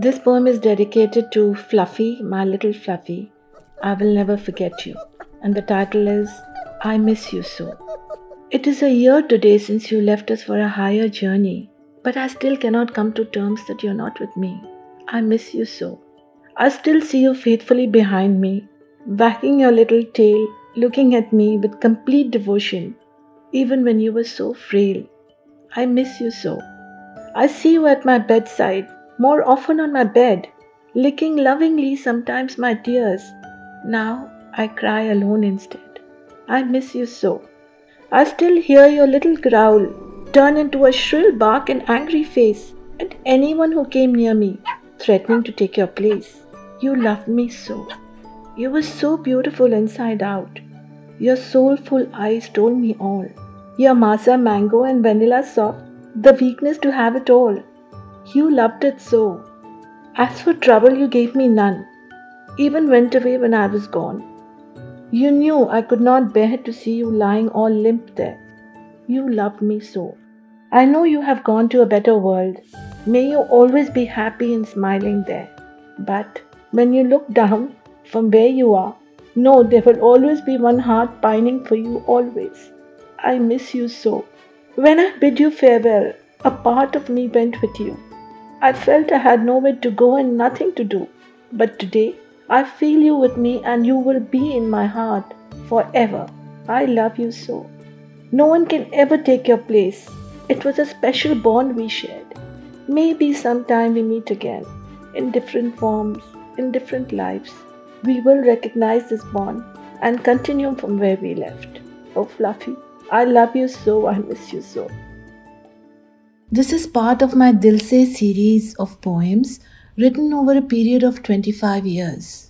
This poem is dedicated to Fluffy, my little Fluffy. I will never forget you. And the title is I Miss You So. It is a year today since you left us for a higher journey, but I still cannot come to terms that you're not with me. I miss you so. I still see you faithfully behind me, wagging your little tail, looking at me with complete devotion, even when you were so frail. I miss you so. I see you at my bedside, more often on my bed, licking lovingly sometimes my tears. Now I cry alone instead. I miss you so. I still hear your little growl turn into a shrill bark and angry face at anyone who came near me, threatening to take your place. You loved me so. You were so beautiful inside out. Your soulful eyes told me all. Your masa mango and vanilla soft the weakness to have it all. You loved it so. As for trouble, you gave me none, even went away when I was gone. You knew I could not bear to see you lying all limp there. You loved me so. I know you have gone to a better world. May you always be happy and smiling there. But when you look down from where you are, know there will always be one heart pining for you always. I miss you so. When I bid you farewell, a part of me went with you. I felt I had nowhere to go and nothing to do. But today, I feel you with me and you will be in my heart forever. I love you so. No one can ever take your place. It was a special bond we shared. Maybe sometime we meet again, in different forms, in different lives. We will recognize this bond and continue from where we left. Oh, Fluffy. I love you so, I miss you so. This is part of my Dil Se series of poems written over a period of 25 years.